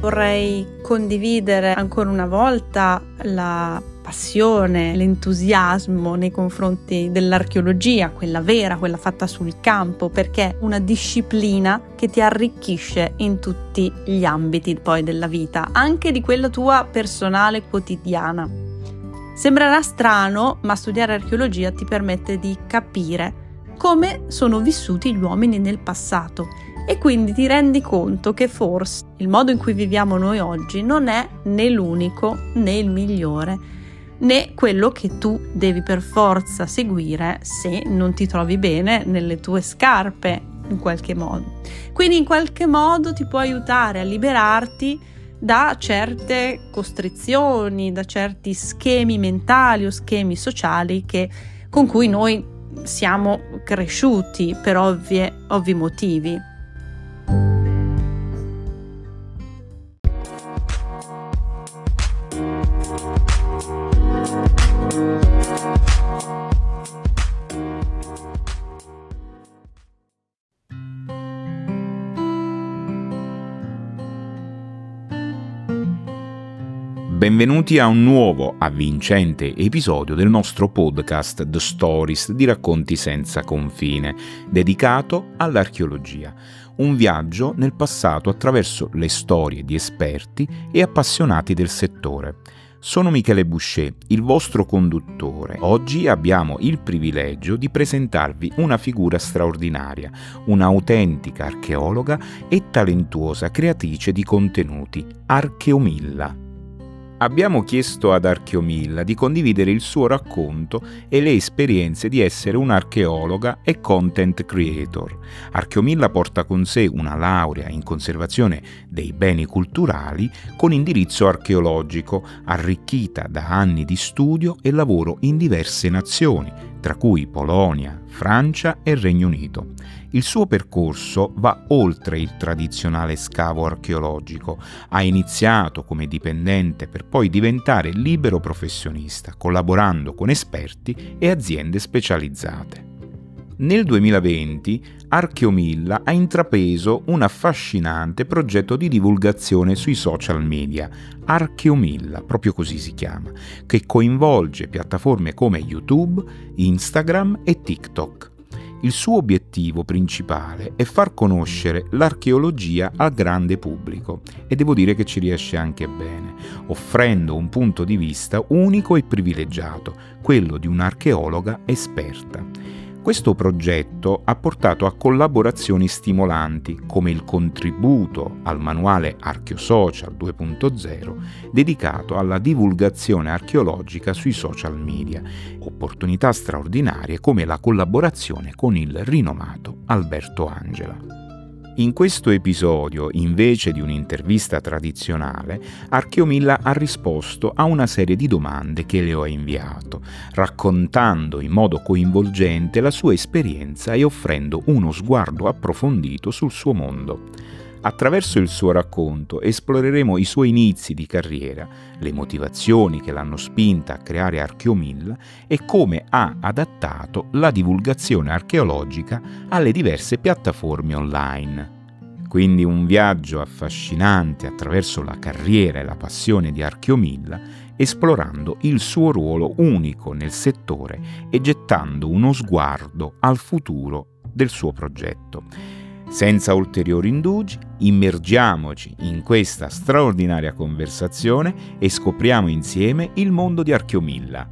Vorrei condividere ancora una volta la passione, l'entusiasmo nei confronti dell'archeologia, quella vera, quella fatta sul campo, perché è una disciplina che ti arricchisce in tutti gli ambiti poi della vita, anche di quella tua personale quotidiana. Sembrerà strano, ma studiare archeologia ti permette di capire come sono vissuti gli uomini nel passato e quindi ti rendi conto che forse il modo in cui viviamo noi oggi non è né l'unico né il migliore né quello che tu devi per forza seguire se non ti trovi bene nelle tue scarpe in qualche modo. Quindi in qualche modo ti può aiutare a liberarti da certe costrizioni, da certi schemi mentali o schemi sociali che, con cui noi siamo cresciuti per ovvie, ovvi motivi. Benvenuti a un nuovo, avvincente episodio del nostro podcast The Stories di Racconti senza confine, dedicato all'archeologia. Un viaggio nel passato attraverso le storie di esperti e appassionati del settore. Sono Michele Boucher, il vostro conduttore. Oggi abbiamo il privilegio di presentarvi una figura straordinaria, un'autentica archeologa e talentuosa creatrice di contenuti, Archeomilla. Abbiamo chiesto ad Archeomilla di condividere il suo racconto e le esperienze di essere un'archeologa e content creator. Archeomilla porta con sé una laurea in conservazione dei beni culturali con indirizzo archeologico, arricchita da anni di studio e lavoro in diverse nazioni, tra cui Polonia, Francia e Regno Unito. Il suo percorso va oltre il tradizionale scavo archeologico. Ha iniziato come dipendente per poi diventare libero professionista, collaborando con esperti e aziende specializzate. Nel 2020 Archeomilla ha intrapreso un affascinante progetto di divulgazione sui social media, Archeomilla, proprio così si chiama, che coinvolge piattaforme come YouTube, Instagram e TikTok. Il suo obiettivo principale è far conoscere l'archeologia al grande pubblico e devo dire che ci riesce anche bene, offrendo un punto di vista unico e privilegiato, quello di un'archeologa esperta. Questo progetto ha portato a collaborazioni stimolanti come il contributo al manuale Archeosocial 2.0 dedicato alla divulgazione archeologica sui social media, opportunità straordinarie come la collaborazione con il rinomato Alberto Angela. In questo episodio, invece di un'intervista tradizionale, Archeomilla ha risposto a una serie di domande che le ho inviato, raccontando in modo coinvolgente la sua esperienza e offrendo uno sguardo approfondito sul suo mondo. Attraverso il suo racconto esploreremo i suoi inizi di carriera, le motivazioni che l'hanno spinta a creare Archeomilla e come ha adattato la divulgazione archeologica alle diverse piattaforme online. Quindi un viaggio affascinante attraverso la carriera e la passione di Archeomilla, esplorando il suo ruolo unico nel settore e gettando uno sguardo al futuro del suo progetto. Senza ulteriori indugi, immergiamoci in questa straordinaria conversazione e scopriamo insieme il mondo di Archeomilla.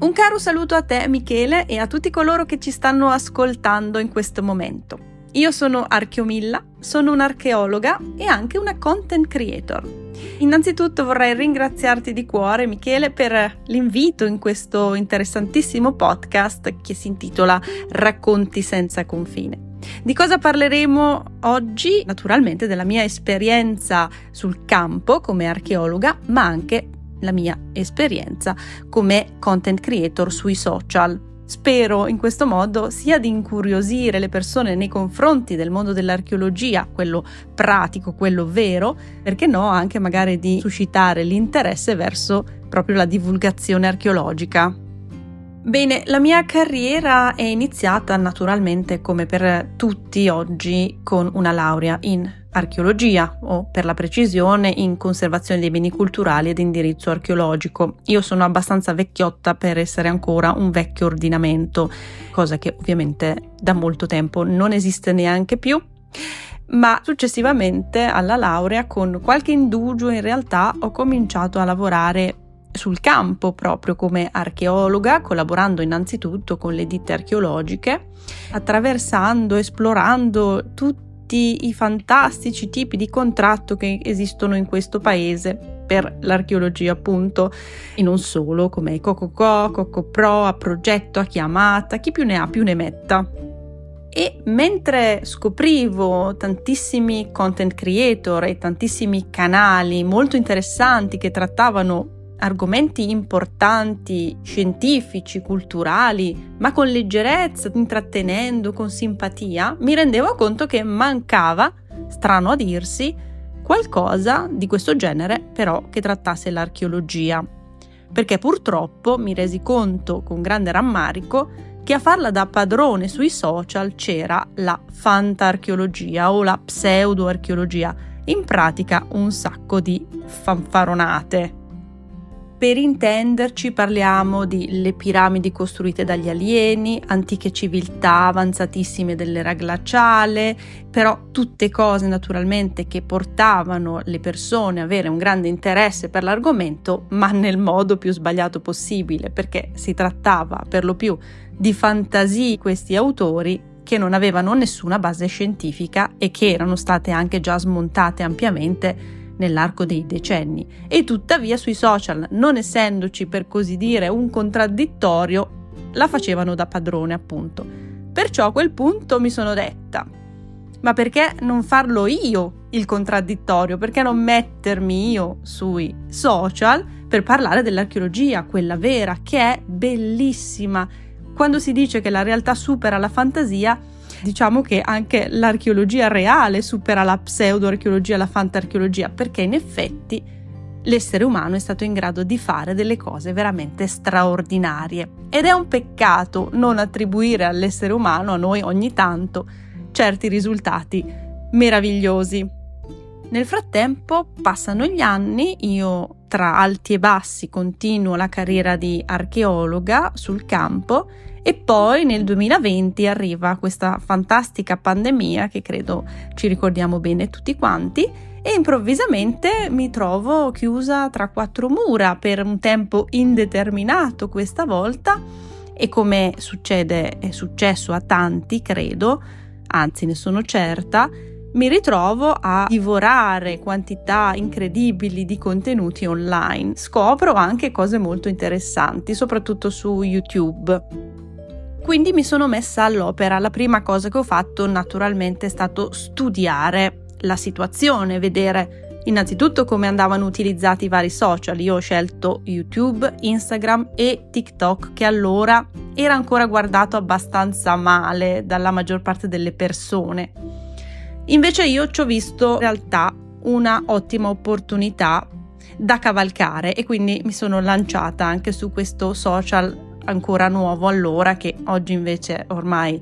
Un caro saluto a te Michele e a tutti coloro che ci stanno ascoltando in questo momento. Io sono Archeomilla, sono un'archeologa e anche una content creator. Innanzitutto vorrei ringraziarti di cuore, Michele, per l'invito in questo interessantissimo podcast che si intitola Racconti senza confine. Di cosa parleremo oggi? Naturalmente della mia esperienza sul campo come archeologa, ma anche la mia esperienza come content creator sui social. Spero in questo modo sia di incuriosire le persone nei confronti del mondo dell'archeologia, quello pratico, quello vero, perché no anche magari di suscitare l'interesse verso proprio la divulgazione archeologica. Bene, la mia carriera è iniziata naturalmente come per tutti oggi con una laurea in archeologia o per la precisione in conservazione dei beni culturali ed indirizzo archeologico. Io sono abbastanza vecchiotta per essere ancora un vecchio ordinamento, cosa che ovviamente da molto tempo non esiste neanche più. Ma successivamente alla laurea, con qualche indugio, in realtà ho cominciato a lavorare sul campo proprio come archeologa, collaborando innanzitutto con le ditte archeologiche, attraversando, esplorando tutti tutti i fantastici tipi di contratto che esistono in questo paese per l'archeologia appunto e non solo come Cococò, Cocopro, a progetto, a chiamata, chi più ne ha più ne metta. E mentre scoprivo tantissimi content creator e tantissimi canali molto interessanti che trattavano argomenti importanti, scientifici, culturali, ma con leggerezza, intrattenendo, con simpatia, mi rendevo conto che mancava, strano a dirsi, qualcosa di questo genere però che trattasse l'archeologia. Perché purtroppo mi resi conto con grande rammarico che a farla da padrone sui social c'era la fantarcheologia o la pseudoarcheologia, in pratica un sacco di fanfaronate per intenderci parliamo di le piramidi costruite dagli alieni, antiche civiltà avanzatissime dell'era glaciale, però tutte cose naturalmente che portavano le persone a avere un grande interesse per l'argomento, ma nel modo più sbagliato possibile, perché si trattava per lo più di fantasie questi autori che non avevano nessuna base scientifica e che erano state anche già smontate ampiamente nell'arco dei decenni e tuttavia sui social, non essendoci per così dire un contraddittorio, la facevano da padrone appunto. Perciò a quel punto mi sono detta, ma perché non farlo io il contraddittorio? Perché non mettermi io sui social per parlare dell'archeologia, quella vera, che è bellissima? Quando si dice che la realtà supera la fantasia, diciamo che anche l'archeologia reale supera la pseudoarcheologia, la fantarcheologia, perché in effetti l'essere umano è stato in grado di fare delle cose veramente straordinarie. Ed è un peccato non attribuire all'essere umano, a noi ogni tanto, certi risultati meravigliosi. Nel frattempo passano gli anni, io tra alti e bassi continuo la carriera di archeologa sul campo e poi nel 2020 arriva questa fantastica pandemia che credo ci ricordiamo bene tutti quanti e improvvisamente mi trovo chiusa tra quattro mura per un tempo indeterminato questa volta e come succede è successo a tanti, credo, anzi ne sono certa, mi ritrovo a divorare quantità incredibili di contenuti online. Scopro anche cose molto interessanti, soprattutto su YouTube. Quindi mi sono messa all'opera. La prima cosa che ho fatto naturalmente è stato studiare la situazione, vedere innanzitutto come andavano utilizzati i vari social. Io ho scelto YouTube, Instagram e TikTok che allora era ancora guardato abbastanza male dalla maggior parte delle persone. Invece io ci ho visto in realtà una ottima opportunità da cavalcare e quindi mi sono lanciata anche su questo social ancora nuovo allora, che oggi invece ormai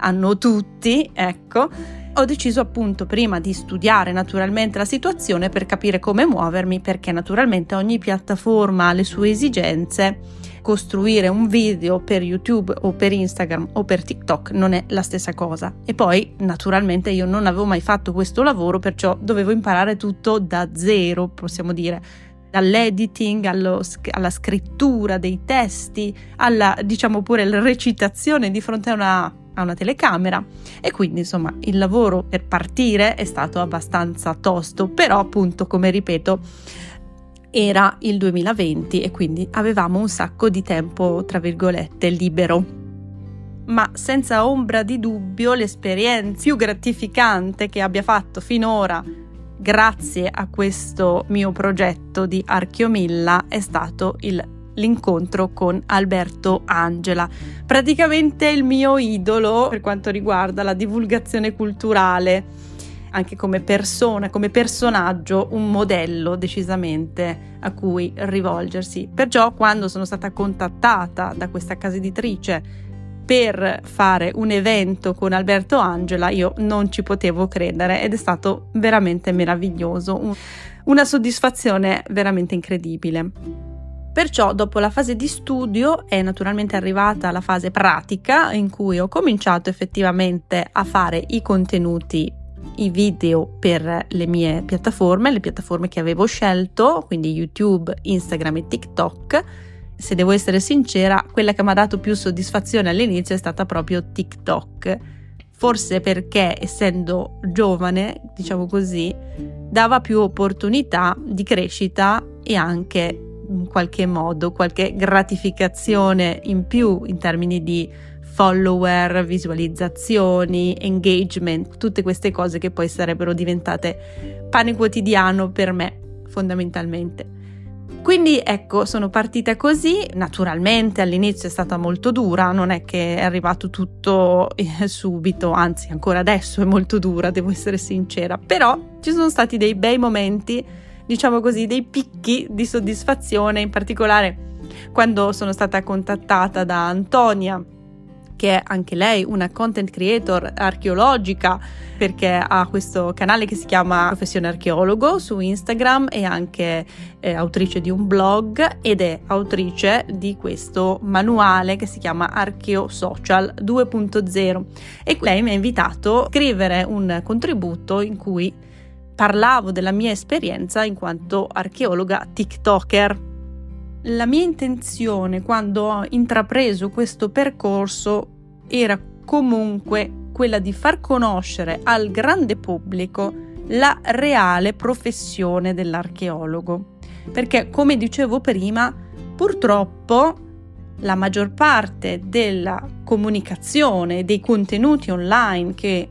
hanno tutti, ecco, ho deciso appunto prima di studiare naturalmente la situazione per capire come muovermi, perché naturalmente ogni piattaforma ha le sue esigenze. Costruire un video per YouTube o per Instagram o per TikTok non è la stessa cosa. E poi, naturalmente, io non avevo mai fatto questo lavoro, perciò dovevo imparare tutto da zero, possiamo dire dall'editing allo, alla scrittura dei testi, alla diciamo pure la recitazione di fronte a una, a una telecamera. E quindi insomma il lavoro per partire è stato abbastanza tosto, però appunto come ripeto era il 2020 e quindi avevamo un sacco di tempo tra virgolette libero. Ma senza ombra di dubbio l'esperienza più gratificante che abbia fatto finora grazie a questo mio progetto di Archiomilla è stato il l'incontro con Alberto Angela, praticamente il mio idolo per quanto riguarda la divulgazione culturale anche come persona, come personaggio, un modello decisamente a cui rivolgersi. Perciò quando sono stata contattata da questa casa editrice per fare un evento con Alberto Angela, io non ci potevo credere ed è stato veramente meraviglioso, una soddisfazione veramente incredibile. Perciò dopo la fase di studio è naturalmente arrivata la fase pratica in cui ho cominciato effettivamente a fare i contenuti i video per le mie piattaforme, le piattaforme che avevo scelto, quindi YouTube, Instagram e TikTok. Se devo essere sincera, quella che mi ha dato più soddisfazione all'inizio è stata proprio TikTok. Forse perché essendo giovane, diciamo così, dava più opportunità di crescita e anche in qualche modo qualche gratificazione in più in termini di follower, visualizzazioni, engagement, tutte queste cose che poi sarebbero diventate pane quotidiano per me, fondamentalmente. Quindi ecco, sono partita così, naturalmente all'inizio è stata molto dura, non è che è arrivato tutto eh, subito, anzi ancora adesso è molto dura, devo essere sincera, però ci sono stati dei bei momenti, diciamo così, dei picchi di soddisfazione, in particolare quando sono stata contattata da Antonia, che è anche lei una content creator archeologica perché ha questo canale che si chiama Professione Archeologo su Instagram e anche eh, autrice di un blog ed è autrice di questo manuale che si chiama Archeo Social 2.0 e lei mi ha invitato a scrivere un contributo in cui parlavo della mia esperienza in quanto archeologa TikToker la mia intenzione quando ho intrapreso questo percorso era comunque quella di far conoscere al grande pubblico la reale professione dell'archeologo. Perché, come dicevo prima, purtroppo la maggior parte della comunicazione, dei contenuti online che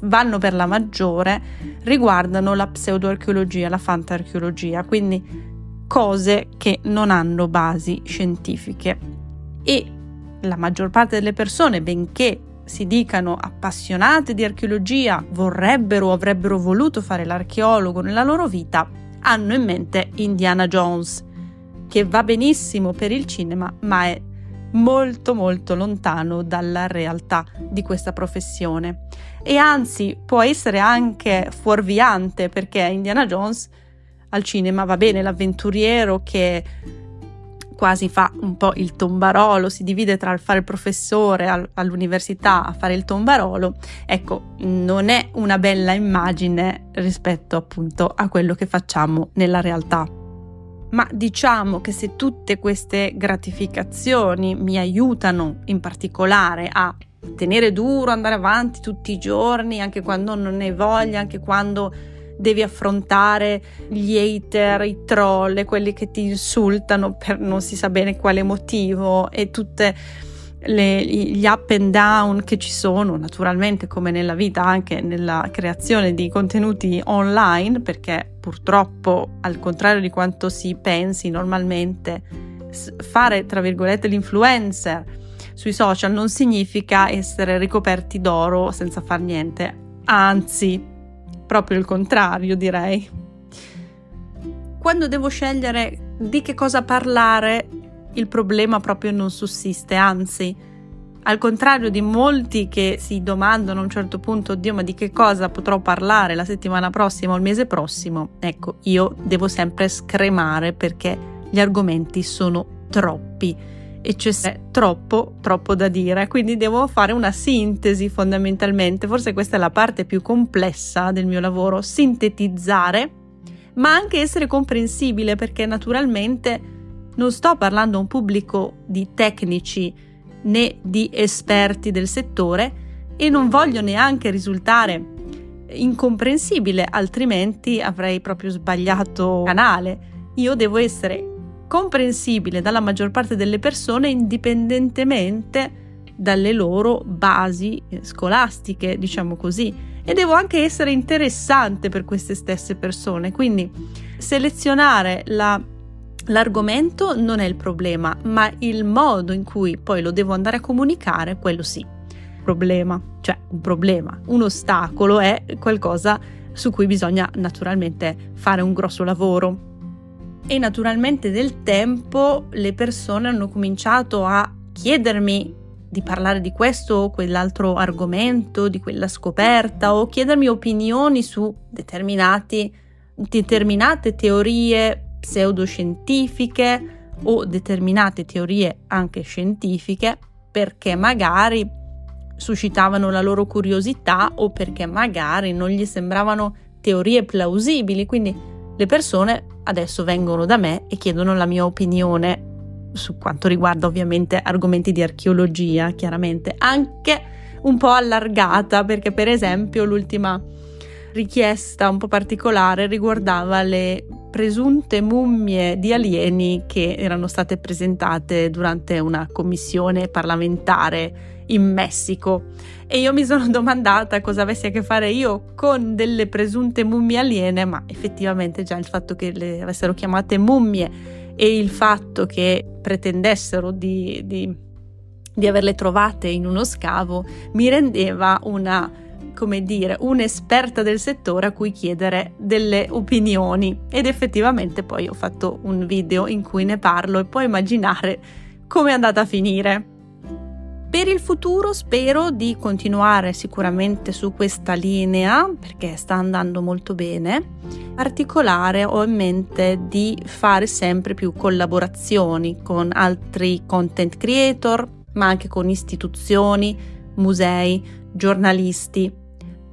vanno per la maggiore riguardano la pseudoarcheologia, la fantarcheologia, quindi cose che non hanno basi scientifiche e la maggior parte delle persone, benché si dicano appassionate di archeologia, vorrebbero o avrebbero voluto fare l'archeologo nella loro vita, hanno in mente Indiana Jones, che va benissimo per il cinema, ma è molto molto lontano dalla realtà di questa professione. E anzi può essere anche fuorviante perché Indiana Jones al cinema va bene l'avventuriero che quasi fa un po' il tombarolo, si divide tra il fare il professore al, all'università a fare il tombarolo, ecco, non è una bella immagine rispetto appunto a quello che facciamo nella realtà. Ma diciamo che se tutte queste gratificazioni mi aiutano in particolare a tenere duro, andare avanti tutti i giorni, anche quando non ne voglia, anche quando devi affrontare gli hater, i troll, quelli che ti insultano per non si sa bene quale motivo e tutte le, gli up and down che ci sono, naturalmente come nella vita anche nella creazione di contenuti online, perché purtroppo al contrario di quanto si pensi normalmente, fare tra virgolette l'influencer sui social non significa essere ricoperti d'oro senza far niente, anzi proprio il contrario direi. Quando devo scegliere di che cosa parlare, il problema proprio non sussiste, anzi, al contrario di molti che si domandano a un certo punto, oddio, ma di che cosa potrò parlare la settimana prossima o il mese prossimo? Ecco, io devo sempre scremare perché gli argomenti sono troppi e c'è troppo, troppo da dire, quindi devo fare una sintesi fondamentalmente, forse questa è la parte più complessa del mio lavoro, sintetizzare, ma anche essere comprensibile perché naturalmente non sto parlando a un pubblico di tecnici né di esperti del settore e non voglio neanche risultare incomprensibile, altrimenti avrei proprio sbagliato canale. Io devo essere comprensibile dalla maggior parte delle persone indipendentemente dalle loro basi eh, scolastiche, diciamo così, e devo anche essere interessante per queste stesse persone. Quindi selezionare la L'argomento non è il problema, ma il modo in cui poi lo devo andare a comunicare, quello sì. Problema, cioè un problema, un ostacolo è qualcosa su cui bisogna naturalmente fare un grosso lavoro. E naturalmente nel tempo le persone hanno cominciato a chiedermi di parlare di questo o quell'altro argomento, di quella scoperta o chiedermi opinioni su determinate teorie pseudoscientifiche o determinate teorie anche scientifiche perché magari suscitavano la loro curiosità o perché magari non gli sembravano teorie plausibili. Quindi le persone adesso vengono da me e chiedono la mia opinione su quanto riguarda ovviamente argomenti di archeologia, chiaramente anche un po' allargata perché per esempio l'ultima richiesta un po' particolare riguardava le presunte mummie di alieni che erano state presentate durante una commissione parlamentare in Messico e io mi sono domandata cosa avessi a che fare io con delle presunte mummie aliene, ma effettivamente già il fatto che le avessero chiamate mummie e il fatto che pretendessero di, di, di averle trovate in uno scavo mi rendeva una come dire, un'esperta del settore a cui chiedere delle opinioni ed effettivamente poi ho fatto un video in cui ne parlo e puoi immaginare come è andata a finire. Per il futuro spero di continuare sicuramente su questa linea perché sta andando molto bene. In particolare ho in mente di fare sempre più collaborazioni con altri content creator, ma anche con istituzioni, musei, giornalisti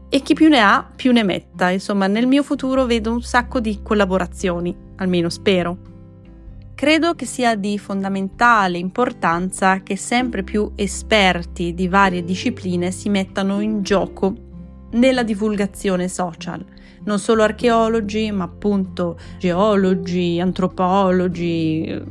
e chi più ne ha più ne metta. Insomma, nel mio futuro vedo un sacco di collaborazioni, almeno spero. Credo che sia di fondamentale importanza che sempre più esperti di varie discipline si mettano in gioco nella divulgazione social. Non solo archeologi, ma appunto geologi, antropologi,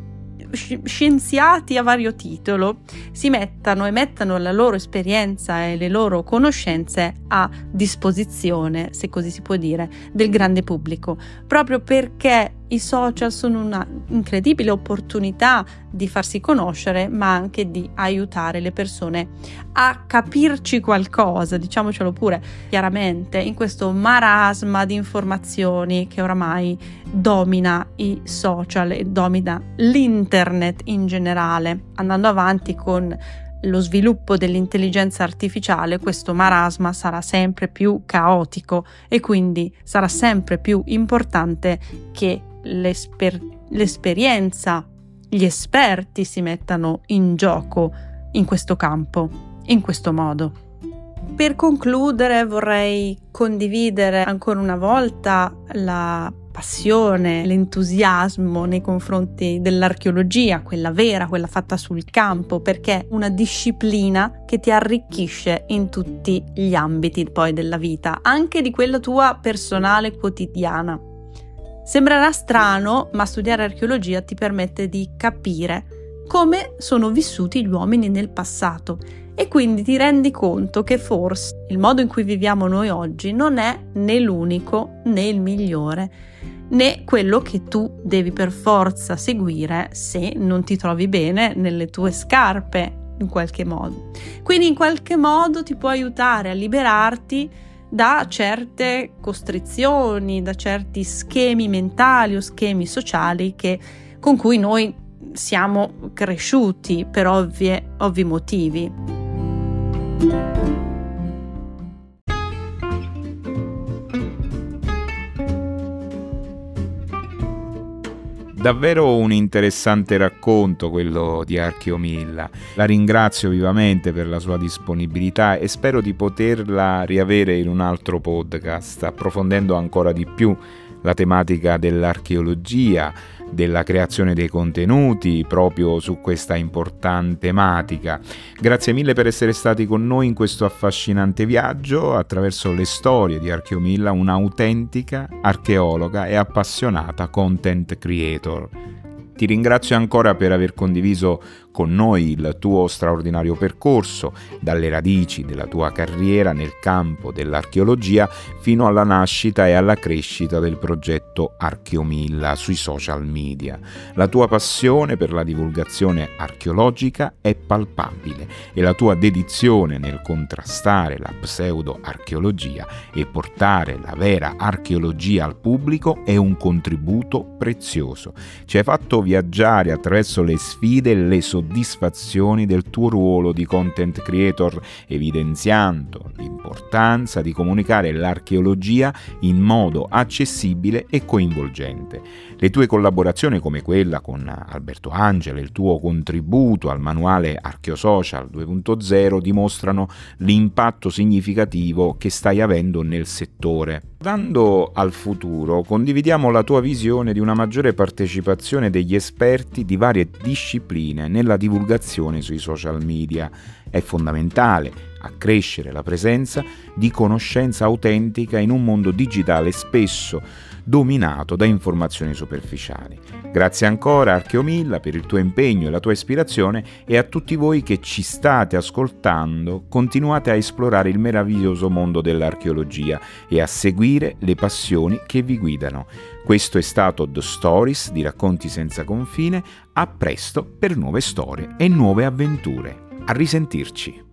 scienziati a vario titolo si mettano e mettano la loro esperienza e le loro conoscenze a disposizione, se così si può dire, del grande pubblico, proprio perché i social sono una incredibile opportunità di farsi conoscere, ma anche di aiutare le persone a capirci qualcosa, diciamocelo pure chiaramente, in questo marasma di informazioni che oramai domina i social e domina l'internet in generale. Andando avanti con lo sviluppo dell'intelligenza artificiale, questo marasma sarà sempre più caotico e quindi sarà sempre più importante che l'esper- l'esperienza, gli esperti si mettano in gioco in questo campo, in questo modo. Per concludere vorrei condividere ancora una volta la passione, l'entusiasmo nei confronti dell'archeologia, quella vera, quella fatta sul campo, perché è una disciplina che ti arricchisce in tutti gli ambiti poi della vita, anche di quella tua personale quotidiana. Sembrerà strano, ma studiare archeologia ti permette di capire come sono vissuti gli uomini nel passato e quindi ti rendi conto che forse il modo in cui viviamo noi oggi non è né l'unico né il migliore né quello che tu devi per forza seguire se non ti trovi bene nelle tue scarpe in qualche modo. Quindi in qualche modo ti può aiutare a liberarti da certe costrizioni, da certi schemi mentali o schemi sociali che, con cui noi siamo cresciuti per ovvie, ovvi motivi. Davvero un interessante racconto quello di Archeomilla. La ringrazio vivamente per la sua disponibilità e spero di poterla riavere in un altro podcast, approfondendo ancora di più la tematica dell'archeologia, della creazione dei contenuti proprio su questa importante tematica. Grazie mille per essere stati con noi in questo affascinante viaggio attraverso le storie di Archeomilla, un'autentica archeologa e appassionata content creator. Ti ringrazio ancora per aver condiviso con noi il tuo straordinario percorso, dalle radici della tua carriera nel campo dell'archeologia fino alla nascita e alla crescita del progetto Archeomilla sui social media. La tua passione per la divulgazione archeologica è palpabile e la tua dedizione nel contrastare la pseudo-archeologia e portare la vera archeologia al pubblico è un contributo prezioso. Ci hai fatto viaggiare attraverso le sfide e le soddisfazioni del tuo ruolo di content creator, evidenziando l'importanza di comunicare l'archeologia in modo accessibile e coinvolgente. Le tue collaborazioni come quella con Alberto Angela, il tuo contributo al manuale Archeosocial 2.0 dimostrano l'impatto significativo che stai avendo nel settore. Guardando al futuro, condividiamo la tua visione di una maggiore partecipazione degli esperti di varie discipline nella divulgazione sui social media. È fondamentale accrescere la presenza di conoscenza autentica in un mondo digitale spesso dominato da informazioni superficiali. Grazie ancora Archeomilla per il tuo impegno e la tua ispirazione e a tutti voi che ci state ascoltando, continuate a esplorare il meraviglioso mondo dell'archeologia e a seguire le passioni che vi guidano. Questo è stato The Stories di Racconti senza confine, a presto per nuove storie e nuove avventure. Risentirci!